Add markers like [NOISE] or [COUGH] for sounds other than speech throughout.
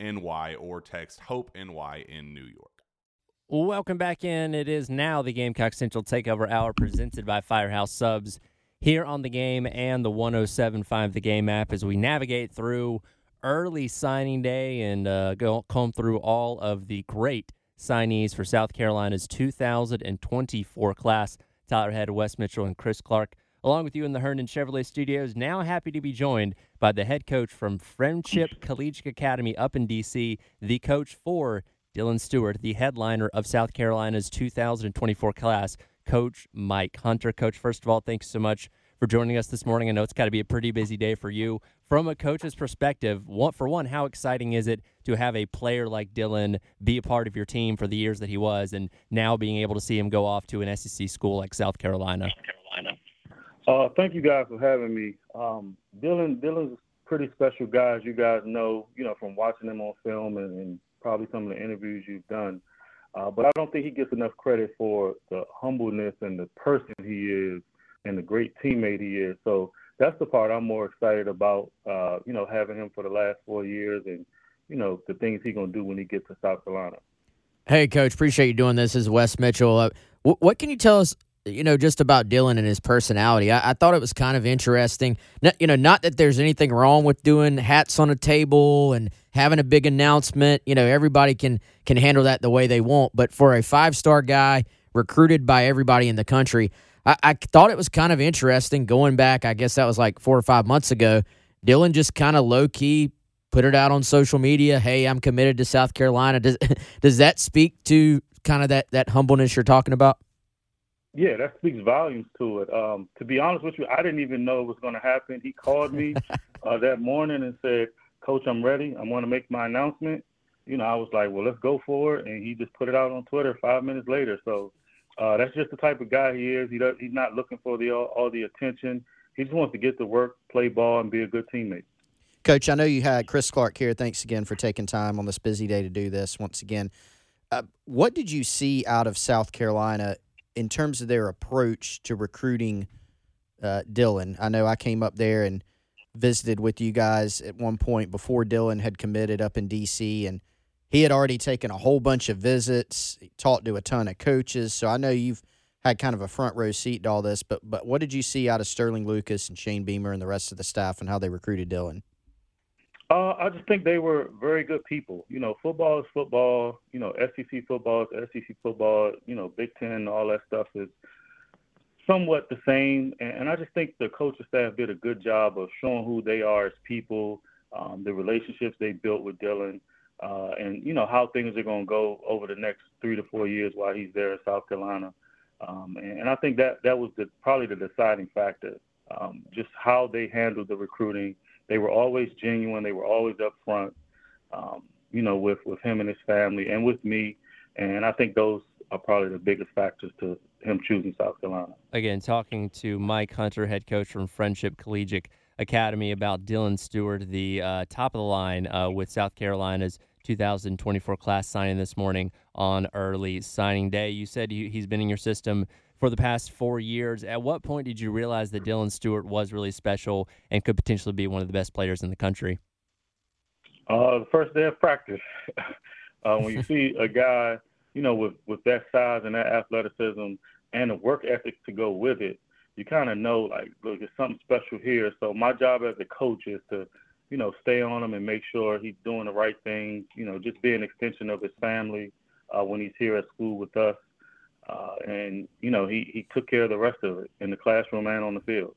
NY or text Hope NY in New York. Welcome back in. It is now the Gamecock Central Takeover Hour presented by Firehouse Subs here on the game and the 1075 The Game app as we navigate through early signing day and uh, go comb through all of the great signees for South Carolina's 2024 class. Tyler Head, Wes Mitchell, and Chris Clark along with you in the Herndon Chevrolet studios. Now happy to be joined by the head coach from Friendship Collegiate Academy up in D.C., the coach for Dylan Stewart, the headliner of South Carolina's 2024 class, Coach Mike Hunter. Coach, first of all, thanks so much for joining us this morning. I know it's got to be a pretty busy day for you. From a coach's perspective, for one, how exciting is it to have a player like Dylan be a part of your team for the years that he was, and now being able to see him go off to an SEC school like South Carolina? Uh, thank you guys for having me. Um, Dylan, Dylan's a pretty special guy, as you guys know, you know, from watching him on film and, and probably some of the interviews you've done. Uh, but I don't think he gets enough credit for the humbleness and the person he is and the great teammate he is. So that's the part I'm more excited about, uh, you know, having him for the last four years and, you know, the things he's going to do when he gets to South Carolina. Hey, Coach, appreciate you doing this. this is Wes Mitchell. Uh, what can you tell us you know, just about Dylan and his personality. I, I, thought it was kind of interesting. You know, not that there's anything wrong with doing hats on a table and having a big announcement. You know, everybody can can handle that the way they want. But for a five star guy recruited by everybody in the country, I, I thought it was kind of interesting. Going back, I guess that was like four or five months ago. Dylan just kind of low key put it out on social media. Hey, I'm committed to South Carolina. Does [LAUGHS] does that speak to kind of that that humbleness you're talking about? Yeah, that speaks volumes to it. Um, to be honest with you, I didn't even know it was going to happen. He called me [LAUGHS] uh, that morning and said, "Coach, I'm ready. I'm going to make my announcement." You know, I was like, "Well, let's go for it," and he just put it out on Twitter five minutes later. So uh, that's just the type of guy he is. He does, he's not looking for the all, all the attention. He just wants to get to work, play ball, and be a good teammate. Coach, I know you had Chris Clark here. Thanks again for taking time on this busy day to do this once again. Uh, what did you see out of South Carolina in terms of their approach to recruiting uh, Dylan. I know I came up there and visited with you guys at one point before Dylan had committed up in D.C. and he had already taken a whole bunch of visits, talked to a ton of coaches. So I know you've had kind of a front row seat to all this. But but what did you see out of Sterling Lucas and Shane Beamer and the rest of the staff and how they recruited Dylan? Uh, I just think they were very good people. You know, football is football. You know, SEC football is SEC football. You know, Big Ten, all that stuff is somewhat the same. And, and I just think the coaching staff did a good job of showing who they are as people um, the relationships they built with Dylan, uh, and you know how things are going to go over the next three to four years while he's there in South Carolina. Um, and, and, I think that that was the, probably the deciding factor. Um, just how they handled the recruiting. They were always genuine. They were always upfront. Um, you know, with with him and his family, and with me. And I think those are probably the biggest factors to him choosing South Carolina. Again, talking to Mike Hunter, head coach from Friendship Collegiate Academy, about Dylan Stewart, the uh, top of the line uh, with South Carolina's 2024 class signing this morning on early signing day. You said he's been in your system for the past four years. At what point did you realize that Dylan Stewart was really special and could potentially be one of the best players in the country? Uh, the first day of practice. [LAUGHS] uh, when you see a guy, you know, with with that size and that athleticism and the work ethic to go with it, you kind of know, like, look, there's something special here. So my job as a coach is to, you know, stay on him and make sure he's doing the right things. You know, just be an extension of his family uh, when he's here at school with us. Uh, and you know, he he took care of the rest of it in the classroom and on the field.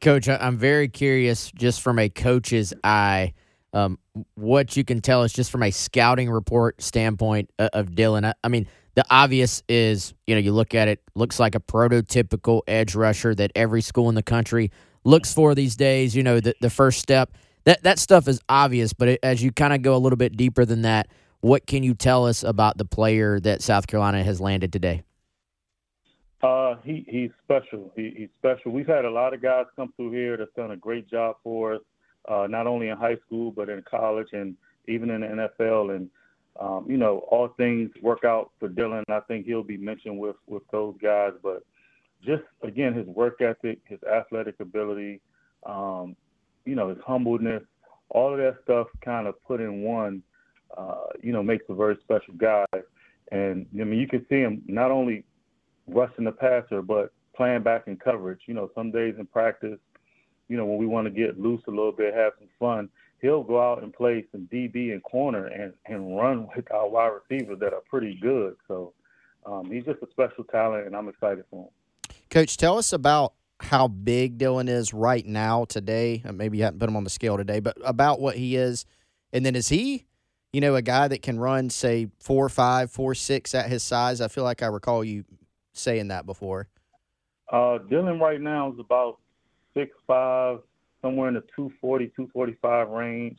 Coach, I'm very curious, just from a coach's eye um, what you can tell us just from a scouting report standpoint of, of Dylan. I, I, mean, the obvious is, you know, you look at it, looks like a prototypical edge rusher that every school in the country looks for these days. You know, the, the first step, that, that stuff is obvious, but it, as you kind of go a little bit deeper than that, what can you tell us about the player that South Carolina has landed today? Uh, he he's special. He, he's special. We've had a lot of guys come through here that's done a great job for us uh, not only in high school but in college and even in the NFL. And um, you know, all things work out for Dylan. I think he'll be mentioned with with those guys. But just again, his work ethic, his athletic ability, um, you know, his humbleness, all of that stuff kind of put in one, uh, you know, makes a very special guy. And I mean, you can see him not only rushing the passer, but playing back in coverage. You know, some days in practice, you know, when we want to get loose a little bit, have some fun, he'll go out and play some DB and corner and, and run with our wide receivers that are pretty good. So um, he's just a special talent, and I'm excited for him. Coach, tell us about how big Dylan is right now today. Maybe you hadn't put him on the scale today, but about what he is. And then is he, you know, a guy that can run, say, four, five, four, six at his size? I feel like I recall you saying that before. Uh, Dylan right now is about six five, somewhere in the 240, 245 range.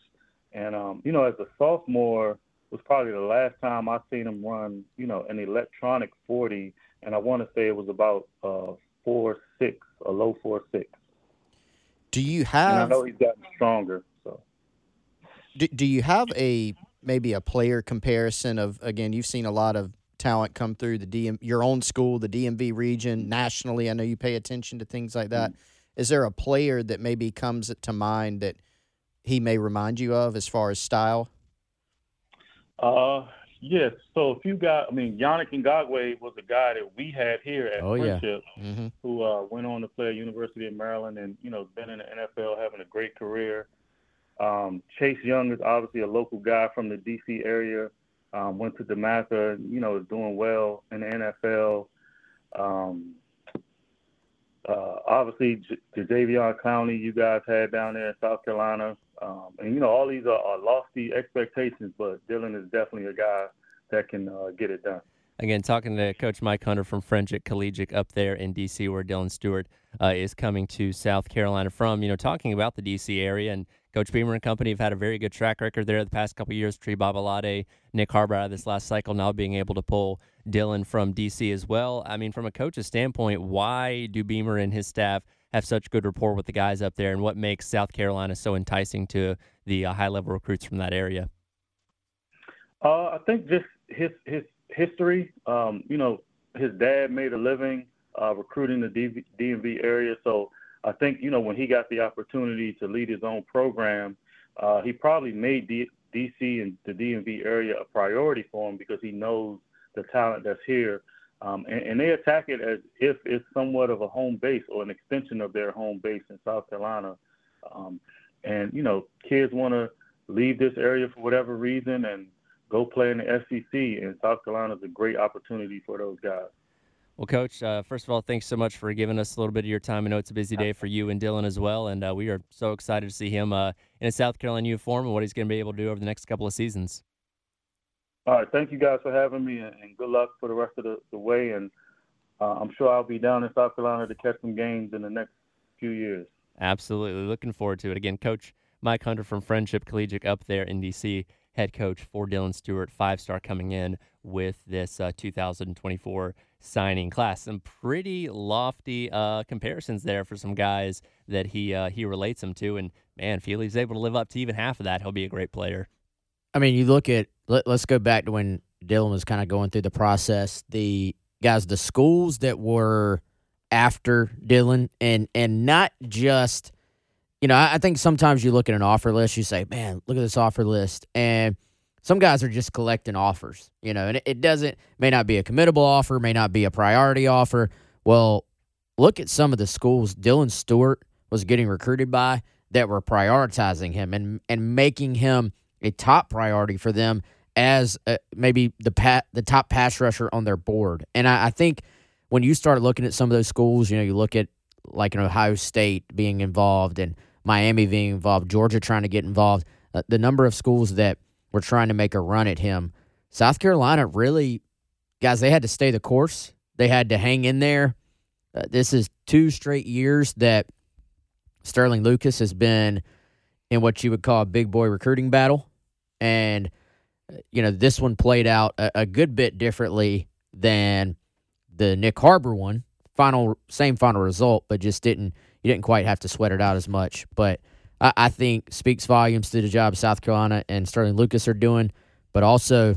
And um, you know, as a sophomore, was probably the last time I seen him run, you know, an electronic 40, and I want to say it was about uh, four six, a low four six. Do you have? And I know he's gotten stronger. So, do, do you have a maybe a player comparison of again? You've seen a lot of talent come through the DM, your own school, the DMV region, nationally. I know you pay attention to things like that. Mm-hmm is there a player that maybe comes to mind that he may remind you of as far as style? Uh, yes. So if you got, I mean, Yannick Ngakoue was a guy that we had here at oh, Friendship, yeah. mm-hmm. who uh, went on to play at University of Maryland and you know been in the NFL, having a great career. Um, Chase Young is obviously a local guy from the D.C. area. Um, went to DeMatha, you know, is doing well in the NFL. Um, uh, obviously J- Jadeveon Clowney, you guys had down there in South Carolina, um, and you know all these are, are, lofty expectations, but Dylan is definitely a guy that can uh, get it done. Again, talking to Coach Mike Hunter from Friendship Collegiate up there in D.C., where Dylan Stewart uh, is coming to South Carolina from. You know, talking about the D.C. area and Coach Beamer and company have had a very good track record there the past couple years. Tree Babalade, Nyck Harbor out of this last cycle, now being able to pull Dylan from DC as well. I mean, from a coach's standpoint, why do Beamer and his staff have such good rapport with the guys up there, and what makes South Carolina so enticing to the uh, high level recruits from that area? Uh, I think just his his history. Um, you know, his dad made a living uh, recruiting the DV, DMV area, so I think you know when he got the opportunity to lead his own program, uh, he probably made D- DC and the DMV area a priority for him because he knows the talent that's here. Um, and, and, they attack it as if it's somewhat of a home base or an extension of their home base in South Carolina. Um, and you know, kids want to leave this area for whatever reason and go play in the SEC, and South Carolina is a great opportunity for those guys. Well, Coach, uh, first of all, thanks so much for giving us a little bit of your time. I know it's a busy day for you and Dylan as well, and uh, we are so excited to see him uh, in a South Carolina uniform and what he's going to be able to do over the next couple of seasons. All right, thank you guys for having me, and, and good luck for the rest of the, the way. And uh, I'm sure I'll be down in South Carolina to catch some games in the next few years. Absolutely, looking forward to it. Again, Coach Mike Hunter from Friendship Collegiate up there in DC, head coach for Dylan Stewart, five star coming in with this uh, 2024 signing class. Some pretty lofty uh, comparisons there for some guys that he uh, he relates them to, and man, if he's able to live up to even half of that, he'll be a great player. I mean, you look at let, us go back to when Dylan was kind of going through the process. The guys, the schools that were after Dylan, and and not just, you know, I, think sometimes you look at an offer list, you say, man, look at this offer list, and some guys are just collecting offers, you know, and it, it doesn't may not be a committable offer, may not be a priority offer. Well, look at some of the schools Dylan Stewart was getting recruited by that were prioritizing him and and making him a top priority for them as uh, maybe the pat the top pass rusher on their board. And I, I, think when you start looking at some of those schools, you know, you look at like an Ohio State being involved and Miami being involved, Georgia trying to get involved, uh, the number of schools that were trying to make a run at him. South Carolina really, guys, they had to stay the course. They had to hang in there. Uh, this is two straight years that Sterling Lucas has been in what you would call a big boy recruiting battle. And, uh, you know, this one played out a, a good bit differently than the Nyck Harbor one. Final, same final result, but just didn't, you didn't quite have to sweat it out as much. But I, I think speaks volumes to the job South Carolina and Sterling Lucas are doing. But also,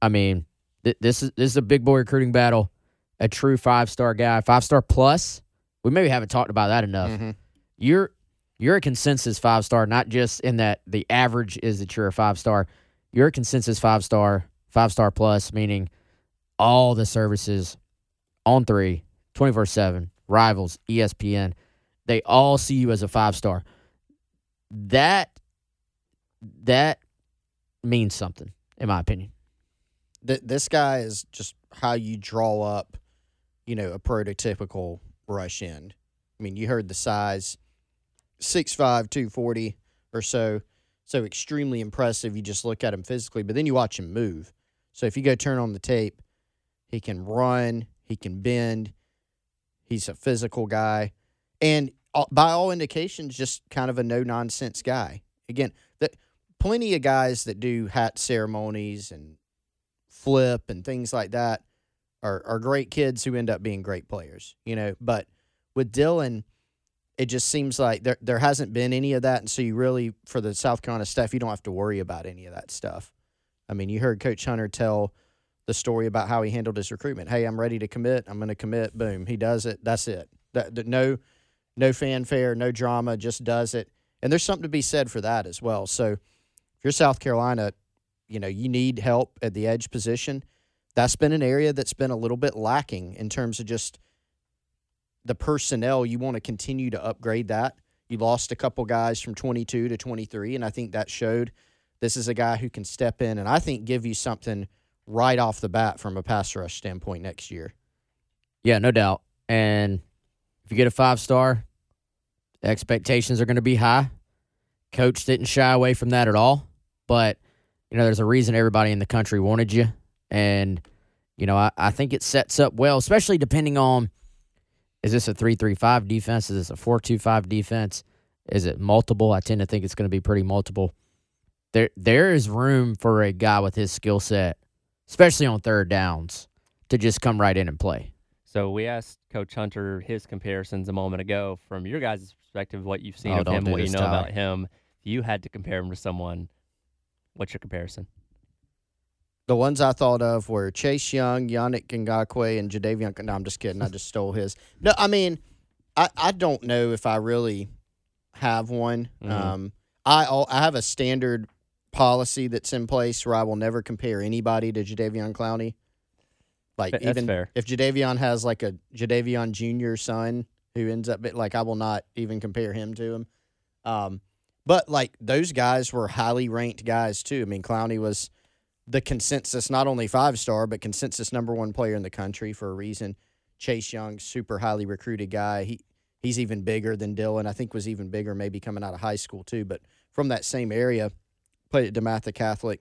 I mean, th- this is this is a big boy recruiting battle. A true five star guy, five star plus. We maybe haven't talked about that enough. Mm-hmm. You're you're a consensus five star, not just in that the average is that you're a five star. You're a consensus five star, five star plus, meaning all the services on three, 24 7, rivals, ESPN, they all see you as a five star. That that means something, in my opinion. this guy is just how you draw up, you know, a prototypical rush end. I mean, you heard the size 6'5", 240 or so. So extremely impressive. You just look at him physically, but then you watch him move. So if you go turn on the tape, he can run, he can bend. He's a physical guy, and by all indications, just kind of a no nonsense guy. Again, that plenty of guys that do hat ceremonies and flip and things like that are are great kids who end up being great players. You know, but with Dylan it just seems like there there hasn't been any of that, and so you really for the South Carolina stuff, you don't have to worry about any of that stuff. I mean, you heard Coach Hunter tell the story about how he handled his recruitment. Hey, I'm ready to commit. I'm going to commit. Boom, he does it. That's it. That, that no no fanfare, no drama, just does it. And there's something to be said for that as well. So if you're South Carolina, you know you need help at the edge position. That's been an area that's been a little bit lacking in terms of just the personnel, you want to continue to upgrade that. You lost a couple guys from 22 to 23, and I think that showed this is a guy who can step in and I think give you something right off the bat from a pass rush standpoint next year. Yeah, no doubt. And if you get a five star, expectations are going to be high. Coach didn't shy away from that at all. But, you know, there's a reason everybody in the country wanted you. And, you know, I, I think it sets up well, especially depending on is this a 3-3-5 defense? Is this a 4-2-5 defense? Is it multiple? I tend to think it's going to be pretty multiple. There there is room for a guy with his skill set, especially on third downs, to just come right in and play. So we asked Coach Hunter his comparisons a moment ago. From your guys' perspective, what you've seen oh, of him, what you know tie. about him, if you had to compare him to someone, what's your comparison? The ones I thought of were Chase Young, Yannick Ngakoue, and Jadeveon. No, I'm just kidding. I just stole his. No, I mean, I, I don't know if I really have one. Mm-hmm. Um, I I have a standard policy that's in place where I will never compare anybody to Jadeveon Clowney. Like that's even fair. if Jadeveon has like a Jadeveon Junior son who ends up like I will not even compare him to him. Um, but like those guys were highly ranked guys too. I mean, Clowney was the consensus, not only five star, but consensus number one player in the country for a reason. Chase Young, super highly recruited guy. He he's even bigger than Dylan. I think was even bigger, maybe coming out of high school too. But from that same area, played at DeMatha Catholic.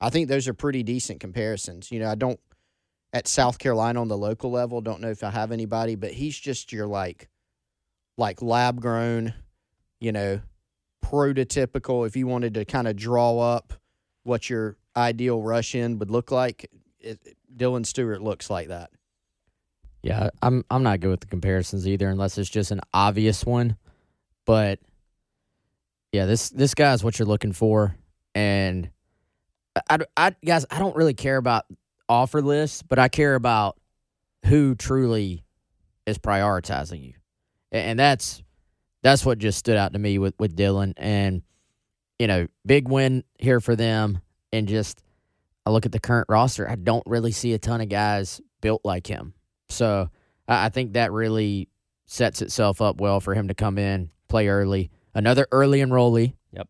I think those are pretty decent comparisons. You know, I don't at South Carolina on the local level. Don't know if I have anybody, but he's just your like, like lab grown, you know, prototypical. If you wanted to kind of draw up what your ideal rush end would look like, it, Dylan Stewart looks like that. Yeah, I'm I'm not good with the comparisons either, unless it's just an obvious one. But yeah, this this guy's what you're looking for, and I, I guys, I don't really care about offer lists, but I care about who truly is prioritizing you, and that's that's what just stood out to me with with Dylan, and you know, big win here for them, and just I look at the current roster, I don't really see a ton of guys built like him. So I think that really sets itself up well for him to come in, play early. Another early enrollee. Yep.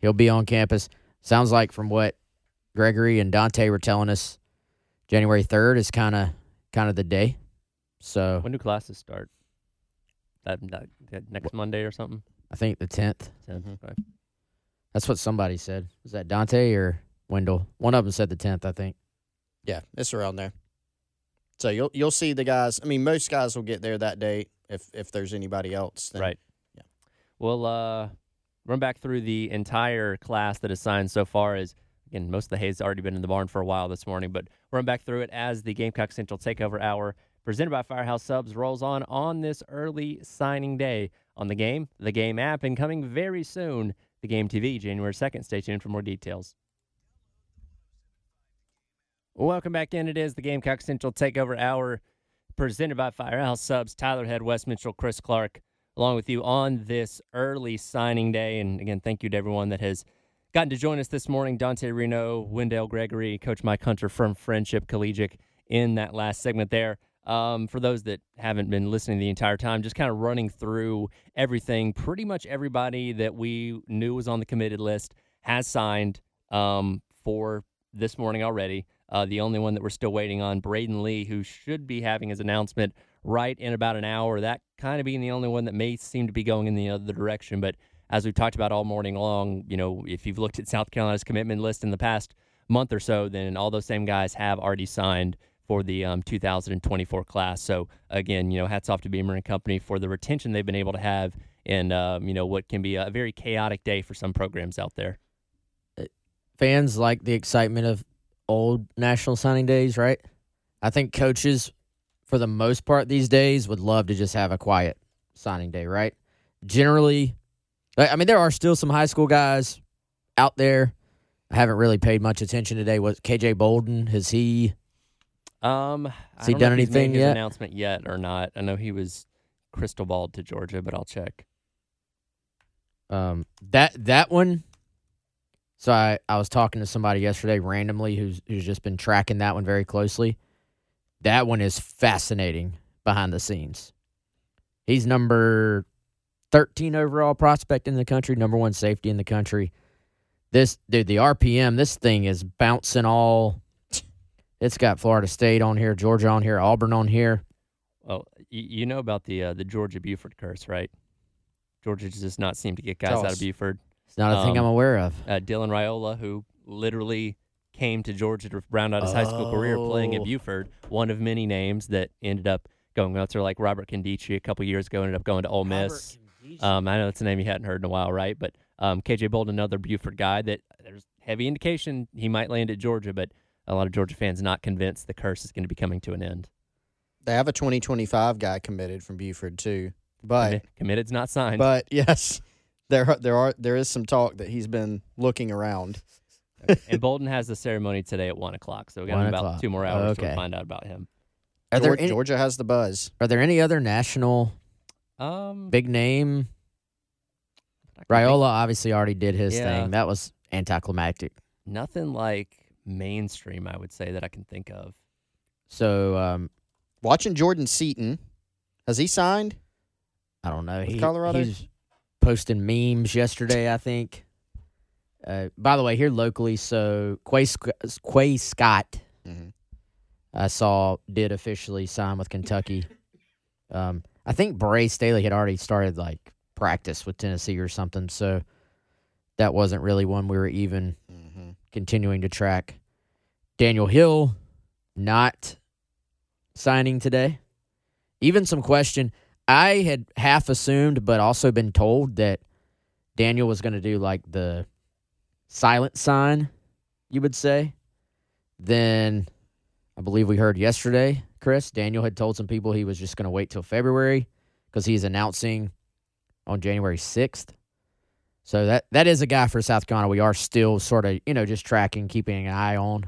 He'll be on campus. Sounds like from what Gregory and Dante were telling us, January third is kind of kind of the day. So When do classes start? That, that, that next Monday or something? I think the tenth. 10th. Okay. That's what somebody said. Was that Dante or Wendell? One of them said the tenth. I think. Yeah, it's around there. So you'll you'll see the guys. I mean, most guys will get there that day if if there's anybody else. Then, Right. yeah. We'll uh, run back through the entire class that is signed so far. As again, most of the hay's already been in the barn for a while this morning, but run back through it as the Gamecock Central Takeover Hour presented by Firehouse Subs rolls on on this early signing day on the game, the game app, and coming very soon, the game TV, January second. Stay tuned for more details. Welcome back in. It is the Gamecock Central Takeover Hour presented by Firehouse Subs. Tyler Head, Wes Mitchell, Chris Clark, along with you on this early signing day. And again, thank you to everyone that has gotten to join us this morning. Dante Reno, Wendell Gregory, Coach Mike Hunter from Friendship Collegiate in that last segment there. Um, for those that haven't been listening the entire time, just kind of running through everything. Pretty much everybody that we knew was on the committed list has signed um, for this morning already. Uh, the only one that we're still waiting on, Braden Lee, who should be having his announcement right in about an hour. That kind of being the only one that may seem to be going in the other direction. But as we've talked about all morning long, you know, if you've looked at South Carolina's commitment list in the past month or so, then all those same guys have already signed for the um, 2024 class. So again, you know, hats off to Beamer and Company for the retention they've been able to have in, um, you know, what can be a very chaotic day for some programs out there. Fans like the excitement of old national signing days, right? I think coaches, for the most part these days, would love to just have a quiet signing day, right? Generally, I mean, there are still some high school guys out there. I haven't really paid much attention today. Was KJ Bolden? Has he? Um, Has he don't know done if he's made anything yet? Announcement yet or not? I know he was crystal balled to Georgia, but I'll check. Um, that that one. So I, I was talking to somebody yesterday randomly who's who's just been tracking that one very closely. That one is fascinating behind the scenes. He's number thirteen overall prospect in the country, number one safety in the country. This dude, the RPM, this thing is bouncing all. It's got Florida State on here, Georgia on here, Auburn on here. Oh, you, you know about the uh, the Georgia Buford curse, right? Georgia does not seem to get guys Tell out of Buford. It's not a thing I'm Um, aware of. Uh, Dylan Raiola, who literally came to Georgia to round out his high school career playing at Oh. Buford, one of many names that ended up going out there, like Robert Condici a couple years ago, ended up going to Ole Miss. Um, I know that's a name you hadn't heard in a while, right? But um, KJ Bolden, another Buford guy that there's heavy indication he might land at Georgia, but a lot of Georgia fans not convinced the curse is going to be coming to an end. They have a 2025 guy committed from Buford too, but Commi- committed's not signed. but [LAUGHS] yes, there there are there is some talk that he's been looking around. [LAUGHS] and Bolden has the ceremony today at one o'clock, so we got One about o'clock. two more hours Okay. to find out about him. Are there any, Georgia has the buzz. are there any other national Um, big name? I can think Raiola obviously already did his Yeah. thing. That was anticlimactic. nothing like mainstream, I would say that I can think of. So um, Watching Jordan Seaton, has he signed? I don't know. With He, Colorado? He's posting memes yesterday, I think. Uh, by the way, here locally, so Quay, Sc- Quay Scott, Mm-hmm. I saw did officially sign with Kentucky. Um, I think Bray Staley had already started like practice with Tennessee or something, so that wasn't really one we were even Mm-hmm. continuing to track. Daniel Hill not signing today. Even some question. I had half assumed, but also been told that Daniel was going to do like the silent sign, you would say. Then I believe we heard yesterday, Chris, Daniel had told some people he was just going to wait till February because he's announcing on January 6th. So that that is a guy for South Carolina. We are still sort of, you know, just tracking, keeping an eye on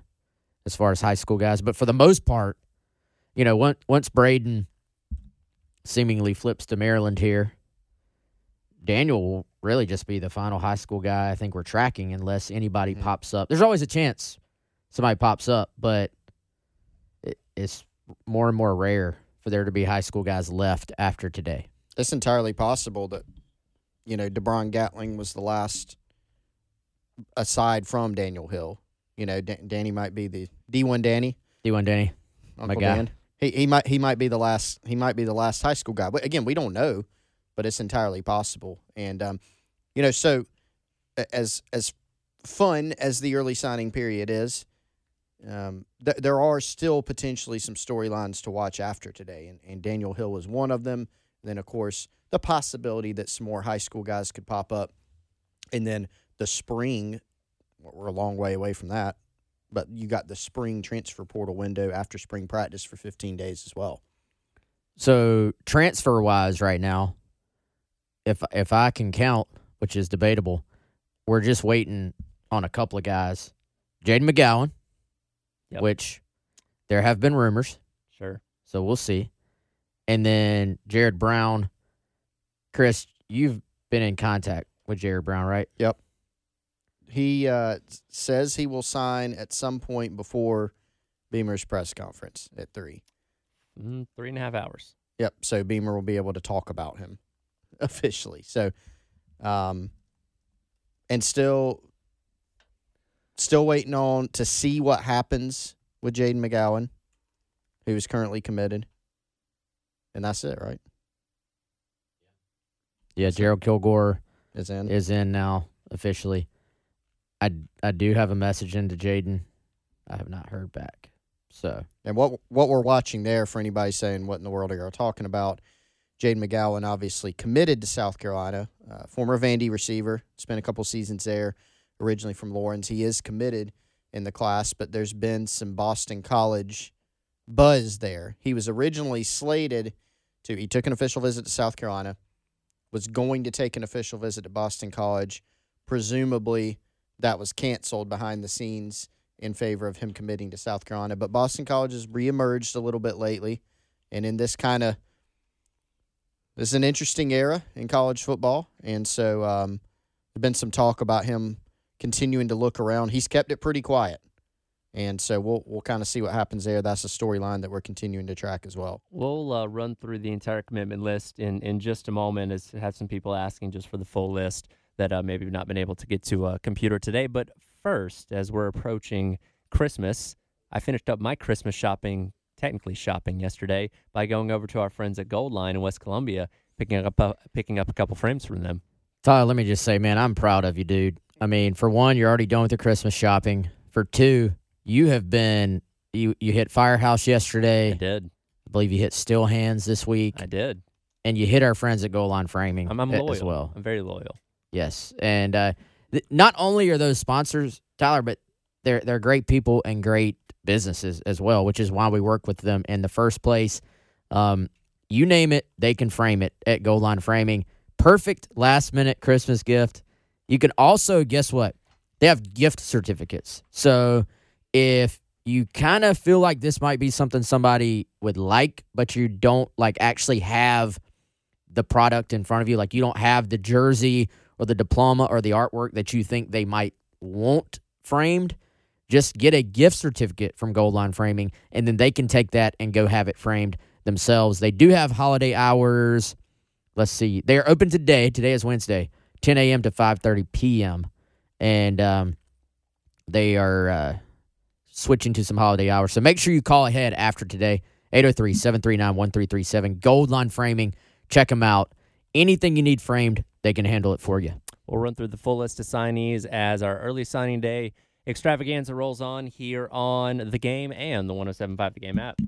as far as high school guys. But for the most part, you know, once once Braden seemingly flips to Maryland here, Daniel will really just be the final high school guy I think we're tracking unless anybody Mhm. pops up. There's always a chance somebody pops up, but it, it's more and more rare for there to be high school guys left after today. It's entirely possible that, you know, DeBron Gatling was the last, aside from Daniel Hill. You know, Dan- Danny might be the D1 Danny, D1 Danny. Uncle guy. Dan. He he might he might be the last he might be the last high school guy. But again, we don't know, but it's entirely possible. And um, you know, so as as fun as the early signing period is, um, th- there are still potentially some storylines to watch after today, and, and Daniel Hill was one of them. Then, of course, the possibility that some more high school guys could pop up, and then the spring. We're a long way away from that, but you got the spring transfer portal window after spring practice for 15 days as well. So transfer wise, right now, if if I can count, which is debatable, we're just waiting on a couple of guys. Jayden McGowan, Yep. which there have been rumors, Sure. so we'll see. And then Jared Brown. Chris, you've been in contact with Jared Brown, right? Yep. He uh, says he will sign at some point before Beamer's press conference at three. Mm, three and a half hours. Yep. So Beamer will be able to talk about him [LAUGHS] officially. So, um, and still, still waiting on to see what happens with Jayden McGowan, who is currently committed. And that's it, right? Yeah, Gerald Kilgore Is in. is in now officially. I I do have a message into Jayden. I have not heard back. So And what what we're watching there for anybody saying what in the world are you talking about? Jayden McGowan obviously committed to South Carolina, uh, former Vandy receiver, spent a couple seasons there, originally from Lawrence. He is committed in the class, but there's been some Boston College buzz there. He was originally slated to. He took an official visit to South Carolina, was going to take an official visit to Boston College. Presumably, that was canceled behind the scenes in favor of him committing to South Carolina. But Boston College has reemerged a little bit lately, and in this kind of this is an interesting era in college football, and so um, there's been some talk about him continuing to look around. He's kept it pretty quiet, and so we'll we'll kind of see what happens there. That's a storyline that we're continuing to track as well. We'll uh, run through the entire commitment list in, in just a moment. As have some people asking just for the full list that uh, maybe we've not been able to get to a computer today. But first, as we're approaching Christmas, I finished up my Christmas shopping, technically shopping yesterday, by going over to our friends at Goal Line in West Columbia, picking up a, picking up a couple frames from them. Tyler, let me just say, man, I'm proud of you, dude. I mean, for one, you're already done with your Christmas shopping. For two, you have been you you hit Firehouse yesterday. I did. I believe you hit Still Hands this week, I did. and you hit our friends at Goal Line Framing I'm, I'm loyal as well. I'm very loyal. Yes, and uh, th- not only are those sponsors, Tyler, but they're they're great people and great businesses as well, which is why we work with them in the first place. Um, you name it, they can frame it at Goal Line Framing. Perfect last minute Christmas gift. You can also guess what? They have gift certificates. So if you kind of feel like this might be something somebody would like, but you don't like actually have the product in front of you, like you don't have the jersey or the diploma or the artwork that you think they might want framed, just get a gift certificate from Goal Line Framing, and then they can take that and go have it framed themselves. They do have holiday hours. Let's see, they are open today. Today is Wednesday, 10 a.m. to 5:30 p.m. And um, they are uh, switching to some holiday hours. So make sure you call ahead after today. 803 739 1337. Goal Line Framing. Check them out. Anything you need framed, they can handle it for you. We'll run through the full list of signees as our early signing day extravaganza rolls on here on the game and the 1075 The Game app.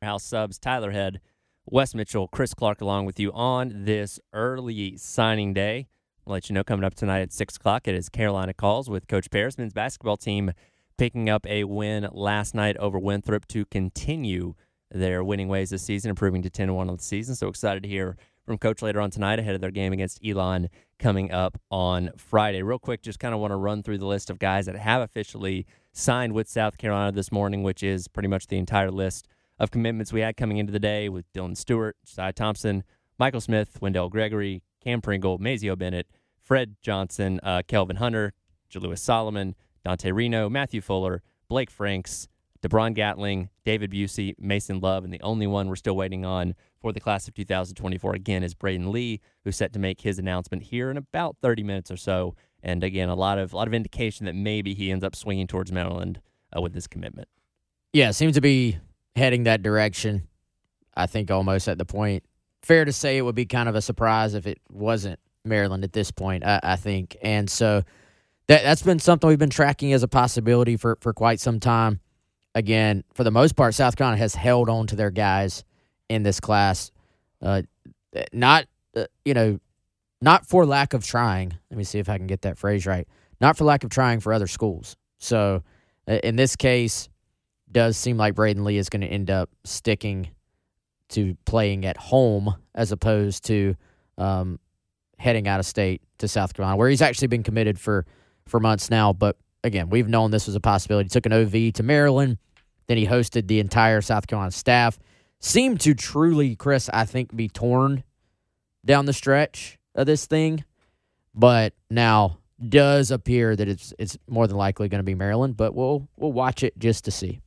House subs Tyler Head, Wes Mitchell, Chris Clark along with you on this early signing day. I'll let you know coming up tonight at 6 o'clock. It is Carolina Calls with Coach Paris. Men's basketball team picking up a win last night over Winthrop to continue their winning ways this season, improving to 10 1 on the season. So excited to hear from Coach later on tonight ahead of their game against Elon coming up on Friday. Real quick, just kind of want to run through the list of guys that have officially signed with South Carolina this morning, which is pretty much the entire list of commitments we had coming into the day with Dylan Stewart, Cy Thompson, Michael Smith, Wendell Gregory, Cam Pringle, Mazeo Bennett, Fred Johnson, uh, Kelvin Hunter, Jalewis Solomon, Dante Reno, Matthew Fuller, Blake Franks, DeBron Gatling, David Busey, Mason Love, and the only one we're still waiting on for the class of 2024 again is Braden Lee, who's set to make his announcement here in about 30 minutes or so. And again, a lot of a lot of indication that maybe he ends up swinging towards Maryland uh, with this commitment. Yeah, seems to be heading that direction. I think almost at the point. Fair to say it would be kind of a surprise if it wasn't Maryland at this point. I, I think, and so that that's been something we've been tracking as a possibility for for quite some time again, for the most part, South Carolina has held on to their guys in this class. Uh, not, uh, you know, not for lack of trying. Let me see if I can get that phrase right. Not for lack of trying for other schools. So uh, in this case, does seem like Braden Lee is going to end up sticking to playing at home as opposed to um, heading out of state to South Carolina, where he's actually been committed for for months now. But again, we've known this was a possibility. He took an OV to Maryland, then he hosted the entire South Carolina staff. Seemed to truly, Chris, I think, be torn down the stretch of this thing, but now does appear that it's it's more than likely going to be Maryland. But we'll we'll watch it just to see.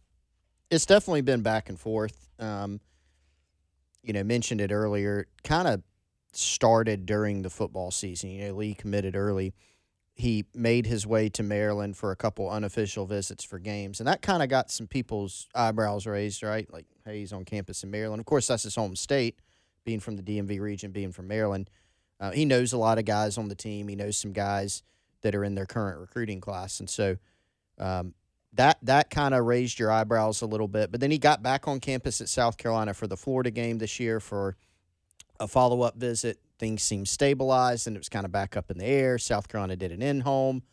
It's definitely been back and forth. Um, you know, mentioned it earlier. Kind of started during the football season. You know, Lee committed early he made his way to Maryland for a couple unofficial visits for games, and that kind of got some people's eyebrows raised, right? Like, hey, he's on campus in Maryland. Of course, that's his home state, being from the DMV region, being from Maryland. Uh, he knows a lot of guys on the team. He knows some guys that are in their current recruiting class, and so um, that that kind of raised your eyebrows a little bit. But then he got back on campus at South Carolina for the Florida game this year for a follow up visit things seemed stabilized and it was kind of back up in the air. South Carolina did an in home.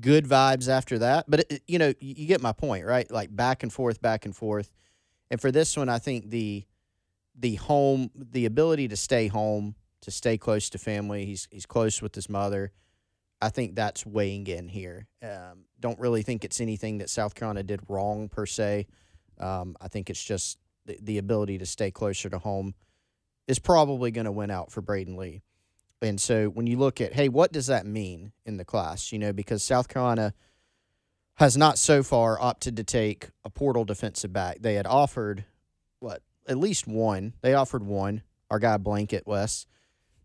Good vibes after that. But, it, you know, you, you get my point, right? Like back and forth, back and forth. And for this one, I think the the home, the ability to stay home, to stay close to family. He's he's close with his mother. I think that's weighing in here. Um, don't really think it's anything that South Carolina did wrong per se. Um, I think it's just the, the ability to stay closer to home is probably going to win out for Braden Lee. And so when you look at, hey, what does that mean in the class? You know, because South Carolina has not so far opted to take a portal defensive back. They had offered, what, at least one. They offered one, our guy Blanket West.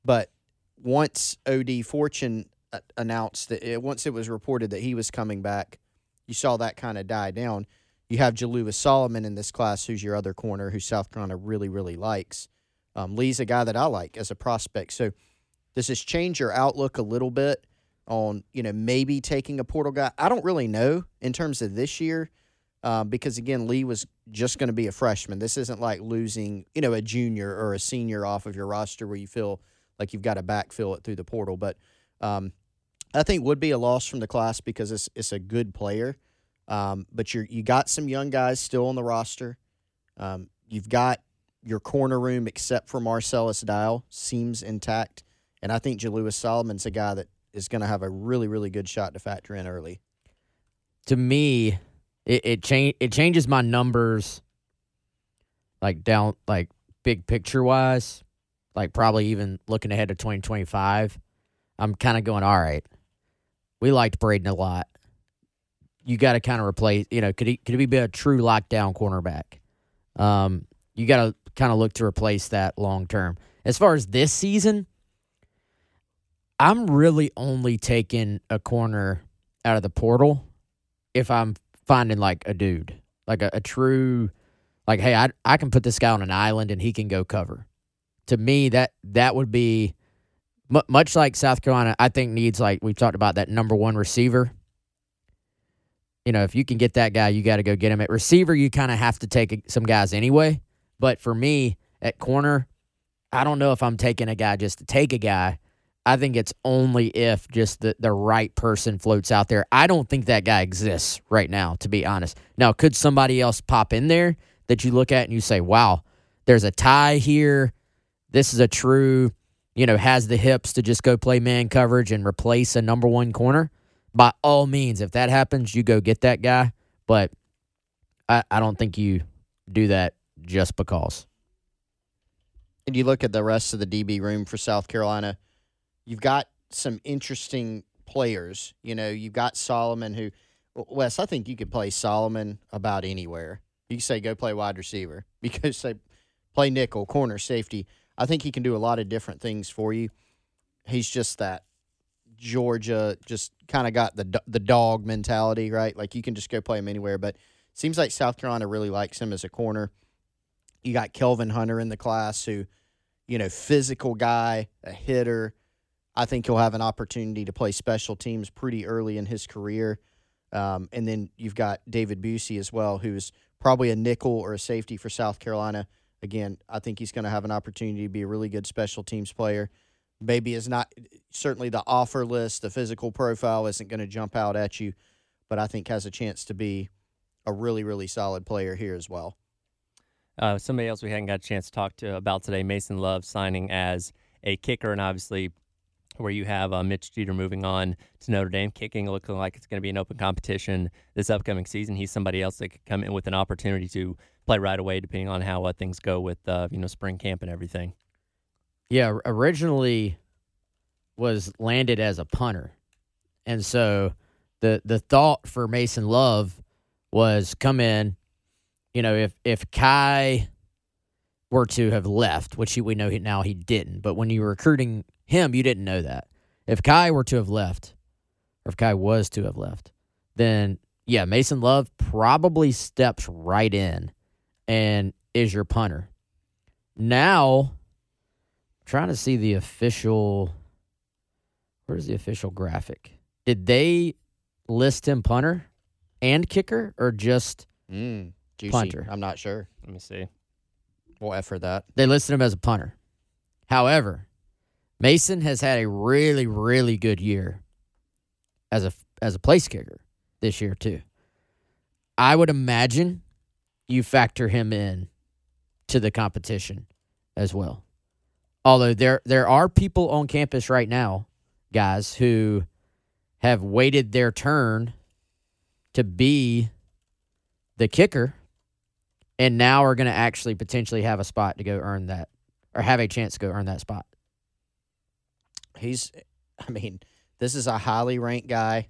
But once OD Fortune announced that, it, once it was reported that he was coming back, you saw that kind of die down. You have Jalewis Solomon in this class, who's your other corner, who South Carolina really, really likes. Um, Lee's a guy that I like as a prospect. So does this change your outlook a little bit on, you know, maybe taking a portal guy? I don't really know in terms of this year um, because, again, Lee was just going to be a freshman. This isn't like losing, you know, a junior or a senior off of your roster where you feel like you've got to backfill it through the portal. But um, I think would be a loss from the class because it's, it's a good player. Um, but you you got some young guys still on the roster. Um, you've got your corner room, except for Marcellus Dial, seems intact. And I think Jalewis Solomon's a guy that is going to have a really, really good shot to factor in early. To me, it it, change, it changes my numbers, like down, like big picture wise, like probably even looking ahead to 2025. I'm kind of going, all right, we liked Braden a lot. You got to kind of replace, you know, could he could he be a true lockdown cornerback? Um, you got to kind of look to replace that long term. As far as this season, I'm really only taking a corner out of the portal if I'm finding like a dude, like a, a true, like, hey, I I can put this guy on an island and he can go cover. To me, that that would be mu much like South Carolina. I think needs like we've talked about that number one receiver. You know, if you can get that guy, you got to go get him. At receiver, you kind of have to take uh, some guys anyway. But for me, at corner, I don't know if I'm taking a guy just to take a guy. I think it's only if just the, the right person floats out there. I don't think that guy exists right now, to be honest. Now, could somebody else pop in there that you look at and you say, wow, there's a tie here. This is a true, you know, has the hips to just go play man coverage and replace a number one corner? By all means, if that happens, you go get that guy. But I, I don't think you do that just because. And you look at the rest of the DB room for South Carolina, you've got some interesting players. You know, you've got Solomon, who, Wes, I think you could play Solomon about anywhere. You say go play wide receiver [LAUGHS] because say play nickel, corner, safety. I think he can do a lot of different things for you. He's just that Georgia, just kind of got the the dog mentality, right? Like you can just go play him anywhere. But seems like South Carolina really likes him as a corner. You got Kelvin Hunter in the class, who, you know, physical guy, a hitter. I think he'll have an opportunity to play special teams pretty early in his career. Um, and then you've got David Busey as well, who's probably a nickel or a safety for South Carolina. Again, I think he's going to have an opportunity to be a really good special teams player. Maybe is not certainly the offer list, the physical profile isn't going to jump out at you, but I think has a chance to be a really, really solid player here as well. Uh, somebody else we hadn't got a chance to talk to about today, Mason Love signing as a kicker, and obviously where you have uh, Mitch Jeter moving on to Notre Dame, kicking looking like it's going to be an open competition this upcoming season. He's somebody else that could come in with an opportunity to play right away, depending on how uh, things go with uh, you know spring camp and everything. Yeah, originally was landed as a punter, and so the the thought for Mason Love was come in. You know, if if Kai were to have left, which we know he, now he didn't, but when you were recruiting him, you didn't know that. If Kai were to have left, or if Kai was to have left, then yeah, Mason Love probably steps right in and is your punter. Now, trying to see the official. Where's the official graphic? Did they list him punter and kicker, or just Mm, juicy. Punter. I'm not sure. Let me see. We'll F for that. they listed him as a punter? However, Mason has had a really, really good year as a as a place kicker this year too. I would imagine you factor him in to the competition as well. Although there there are people on campus right now, guys, who have waited their turn to be the kicker and now are going to actually potentially have a spot to go earn that or have a chance to go earn that spot. He's, [LAUGHS] I mean, this is a highly ranked guy.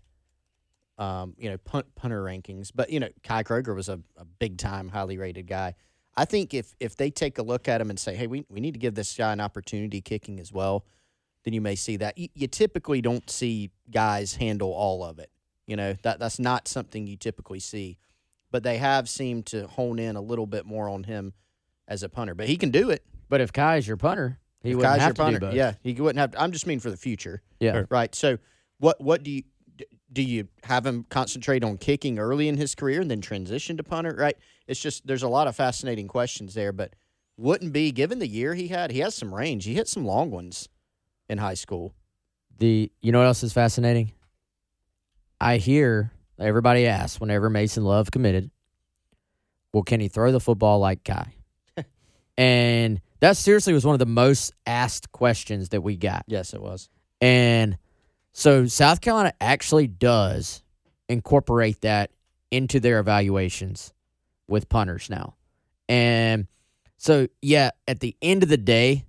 Um, you know, punt, punter rankings, but you know, Kai Kroger was a, a big time, highly rated guy. I think if if they take a look at him and say, "Hey, we we need to give this guy an opportunity kicking as well," then you may see that. You, you typically don't see guys handle all of it. You know that that's not something you typically see, but they have seemed to hone in a little bit more on him as a punter. But he can do it. But if Kai is your punter, he If wouldn't Kai's have your to punter, do both. yeah, he wouldn't have. To, I'm just mean for the future. yeah. Sure. Right. So, what what do you do? You have him concentrate on kicking early in his career and then transition to punter? Right. It's just there's a lot of fascinating questions there, but wouldn't be given the year he had. He has some range. He hit some long ones in high school. The you know what else is fascinating? I hear everybody asks whenever Mason Love committed, well, can he throw the football like Kai? [LAUGHS] and that seriously was one of the most asked questions that we got. Yes, it was. And so South Carolina actually does incorporate that into their evaluations with punters now. And so yeah, at the end of the day,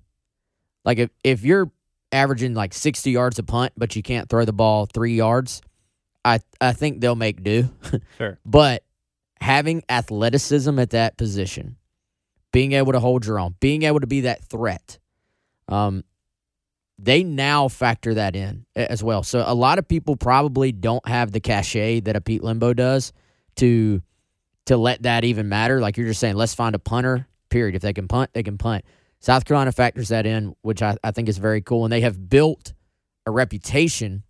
like if, if you're averaging like 60 yards a punt but you can't throw the ball 3 yards, I I think they'll make do. [LAUGHS] Sure. But having athleticism at that position, being able to hold your own, being able to be that threat, um, they now factor that in as well. So a lot of people probably don't have the cachet that a Pete Limbo does to to let that even matter. Like you're just saying, let's find a punter. Period. If they can punt, they can punt. South Carolina factors that in, which I, I think is very cool. And they have built a reputation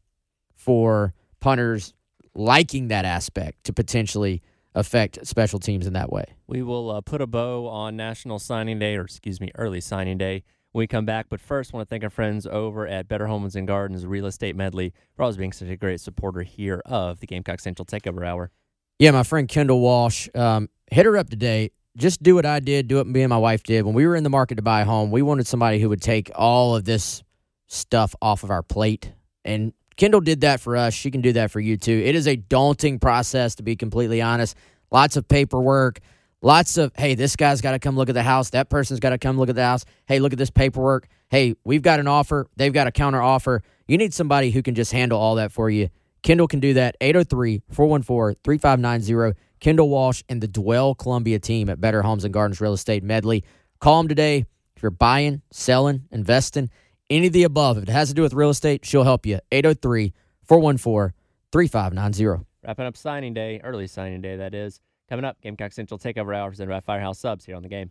for punters liking that aspect to potentially affect special teams in that way. We will uh, put a bow on National Signing Day, or excuse me, early signing day when we come back. But first, I want to thank our friends over at Better Homes and Gardens Real Estate Medley for always being such a great supporter here of the Gamecock Central Takeover Hour. Yeah, my friend Kendall Walsh, um, hit her up today. Just do what I did, do what me and my wife did. When we were in the market to buy a home, we wanted somebody who would take all of this stuff off of our plate. And Kendall did that for us. She can do that for you too. It is a daunting process, to be completely honest. Lots of paperwork, lots of, hey, this guy's got to come look at the house. That person's got to come look at the house. Hey, look at this paperwork. Hey, we've got an offer. They've got a counter offer. You need somebody who can just handle all that for you. Kendall can do that. 803 414 3590. Kendall Walsh and the Dwell Columbia team at Better Homes and Gardens Real Estate Medley. Call them today. If you're buying, selling, investing, any of the above, if it has to do with real estate, she'll help you. 803 414 3590. Wrapping up signing day, early signing day, that is. Coming up, Gamecock Central Takeover Hour presented by Firehouse Subs here on the game.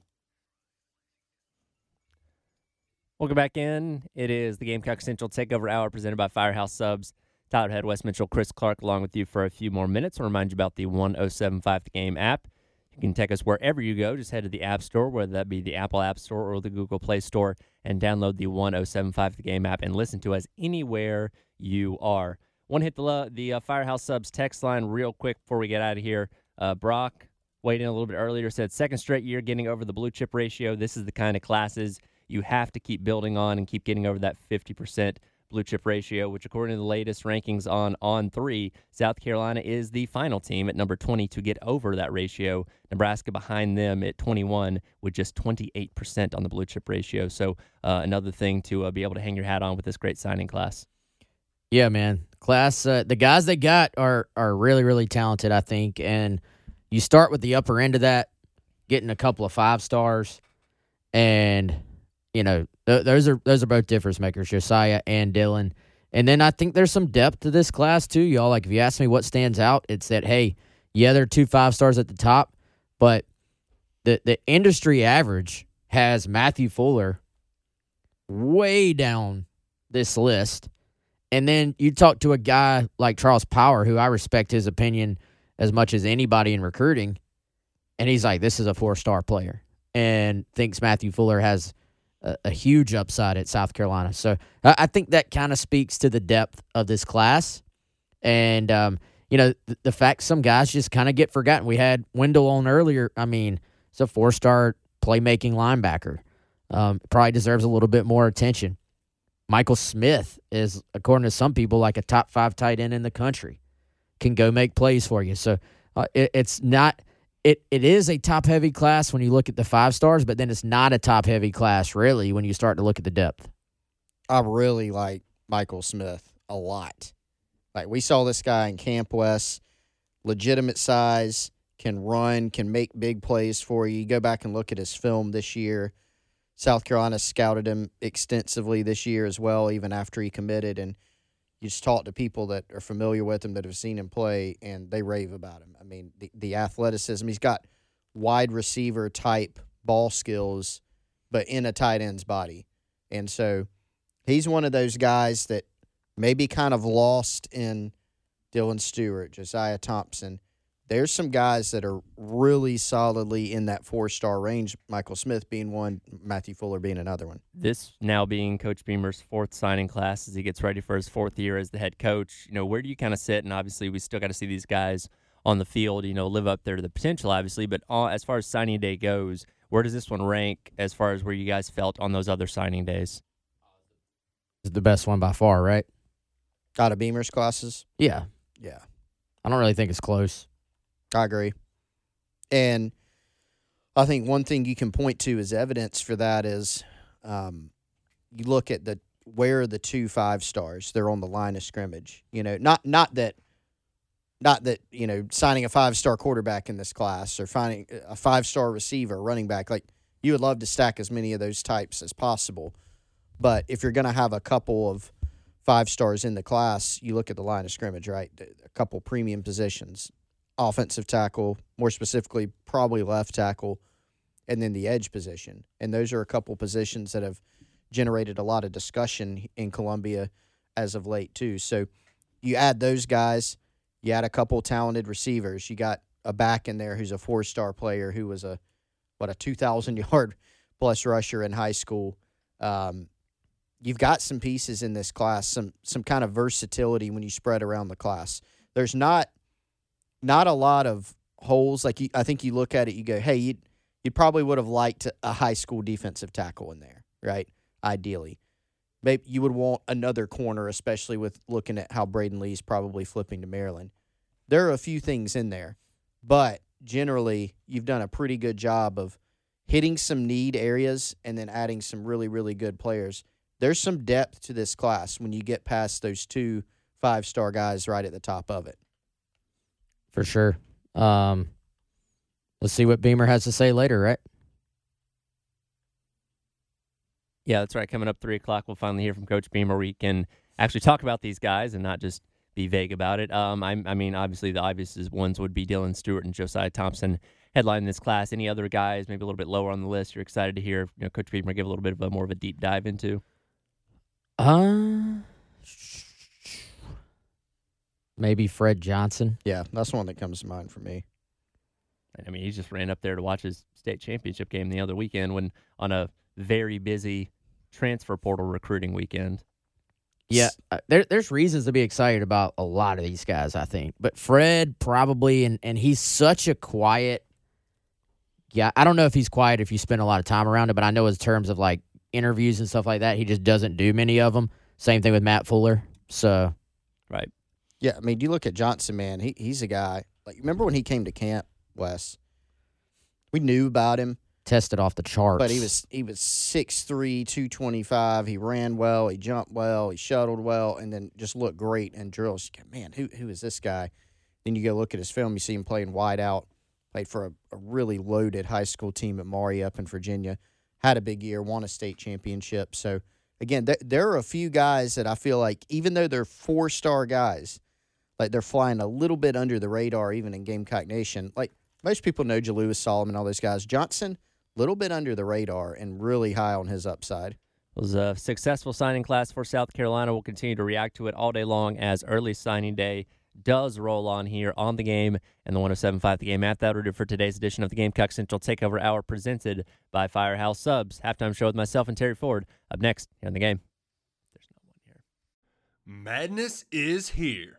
Welcome back in. It is the Gamecock Central Takeover Hour presented by Firehouse Subs. Tyler Head, Wes Mitchell, Chris Clark, along with you for a few more minutes. I'll remind you about the 1075 The Game app. You can take us wherever you go. Just head to the App Store, whether that be the Apple App Store or the Google Play Store, and download the 1075 The Game app and listen to us anywhere you are. To hit the, the uh, Firehouse Subs text line real quick before we get out of here. Uh, Brock, waiting a little bit earlier, said second straight year getting over the blue chip ratio. This is the kind of classes you have to keep building on and keep getting over that 50% blue chip ratio, which according to the latest rankings on on three, South Carolina is the final team at number 20 to get over that ratio. Nebraska behind them at 21 with just 28% on the blue chip ratio. So uh, another thing to uh, be able to hang your hat on with this great signing class. Yeah, man. Class, uh, the guys they got are are really really talented, I think, and you start with the upper end of that, getting a couple of five stars, and you know th- those are those are both difference makers, Josiah and Dylan. And then I think there's some depth to this class too, y'all. Like if you ask me what stands out, it's that hey, yeah, there are two five stars at the top, but the the industry average has Matthew Fuller way down this list. And then you talk to a guy like Charles Power, who I respect his opinion as much as anybody in recruiting, and he's like, "This is a four-star player," and thinks Matthew Fuller has a, a huge upside at South Carolina. So I, I think that kind of speaks to the depth of this class, and um, you know the, the fact some guys just kind of get forgotten. We had Wendell on earlier. I mean, it's a four-star playmaking linebacker. Um, probably deserves a little bit more attention. Michael Smith is, according to some people, like a top five tight end in the country. Can go make plays for you. So uh, it, it's not. It it is a top heavy class when you look at the five stars, but then it's not a top heavy class really when you start to look at the depth. I really like Michael Smith a lot. Like we saw this guy in Camp West, legitimate size, can run, can make big plays for you. You go back and look at his film this year. South Carolina scouted him extensively this year as well, even after he committed. And you just talk to people that are familiar with him that have seen him play, and they rave about him. I mean, the, the athleticism, he's got wide receiver type ball skills, but in a tight end's body. And so he's one of those guys that maybe kind of lost in Dylan Stewart, Josiah Thompson there's some guys that are really solidly in that four star range. Michael Smith being one, Matthew Fuller being another one. This now being Coach Beamer's fourth signing class as he gets ready for his fourth year as the head coach. You know, where do you kind of sit? And obviously, we still got to see these guys on the field. You know, live up there to the potential, obviously. But uh, as far as signing day goes, where does this one rank as far as where you guys felt on those other signing days? Is the best one by far, right? Out of Beamer's classes, Yeah, yeah. I don't really think it's close. I agree. And I think one thing you can point to as evidence for that is um, you look at the where the two five stars? They're on the line of scrimmage. You know, not not that not that, you know, signing a five star quarterback in this class or finding a five star receiver, running back, like you would love to stack as many of those types as possible. But if you're going to have a couple of five stars in the class, you look at the line of scrimmage, right? A couple premium positions, offensive tackle, more specifically, probably left tackle, and then the edge position. And those are a couple positions that have generated a lot of discussion in Columbia as of late, too. So you add those guys, you add a couple talented receivers, you got a back in there who's a four star player who was a, what, a 2,000 [LAUGHS] yard plus rusher in high school. Um, you've got some pieces in this class, some some kind of versatility when you spread around the class. There's not not a lot of holes. Like you, I think you look at it, you go, hey, you you probably would have liked a high school defensive tackle in there, right? Ideally, maybe you would want another corner, especially with looking at how Braden Lee's probably flipping to Maryland. There are a few things in there, but generally, you've done a pretty good job of hitting some need areas and then adding some really really good players there's some depth to this class when you get past those two five star guys right at the top of it. For sure. Um, let's see what Beamer has to say later, right? Yeah, that's right. Coming up three o'clock, we'll finally hear from Coach Beamer. We can actually talk about these guys and not just be vague about it. Um, I, I mean, obviously the obvious ones would be Dylan Stewart and Josiah Thompson headline this class. Any other guys maybe a little bit lower on the list you're excited to hear you know, Coach Beamer give a little bit of a more of a deep dive into? Uh, maybe Fred Johnson. Yeah, that's one that comes to mind for me. I mean, he just ran up there to watch his state championship game the other weekend when on a very busy transfer portal recruiting weekend. Yeah, uh, there, there's reasons to be excited about a lot of these guys, I think. But Fred probably, and, and he's such a quiet. Yeah, I don't know if he's quiet if you spend a lot of time around him, but I know in terms of like interviews and stuff like that. He just doesn't do many of them. Same thing with Matt Fuller. So, right. Yeah, I mean, you look at Johnson, man. He he's a guy. Like, remember when he came to camp, Wes? We knew about him. Tested off the charts. But he was he was 6'3", 225. He ran well. He jumped well. He shuttled well, and then just looked great in drills. Man, who who is this guy? Then you go look at his film. You see him playing wide out. Played for a, a really loaded high school team at Maury up in Virginia had a big year, won a state championship. So again, th- there are a few guys that I feel like even though they're four star guys, like they're flying a little bit under the radar even in Gamecock Nation. Like most people know Jalewis Solomon, all those guys. Johnson, a little bit under the radar and really high on his upside. It was a successful signing class for South Carolina. We'll continue to react to it all day long as early signing day does roll on here on the game and the 1075 the game at that order for today's edition of the Gamecock Central Takeover Hour presented by Firehouse Subs. Halftime show with myself and Terry Ford up next here on the game. There's no one here. Madness is here.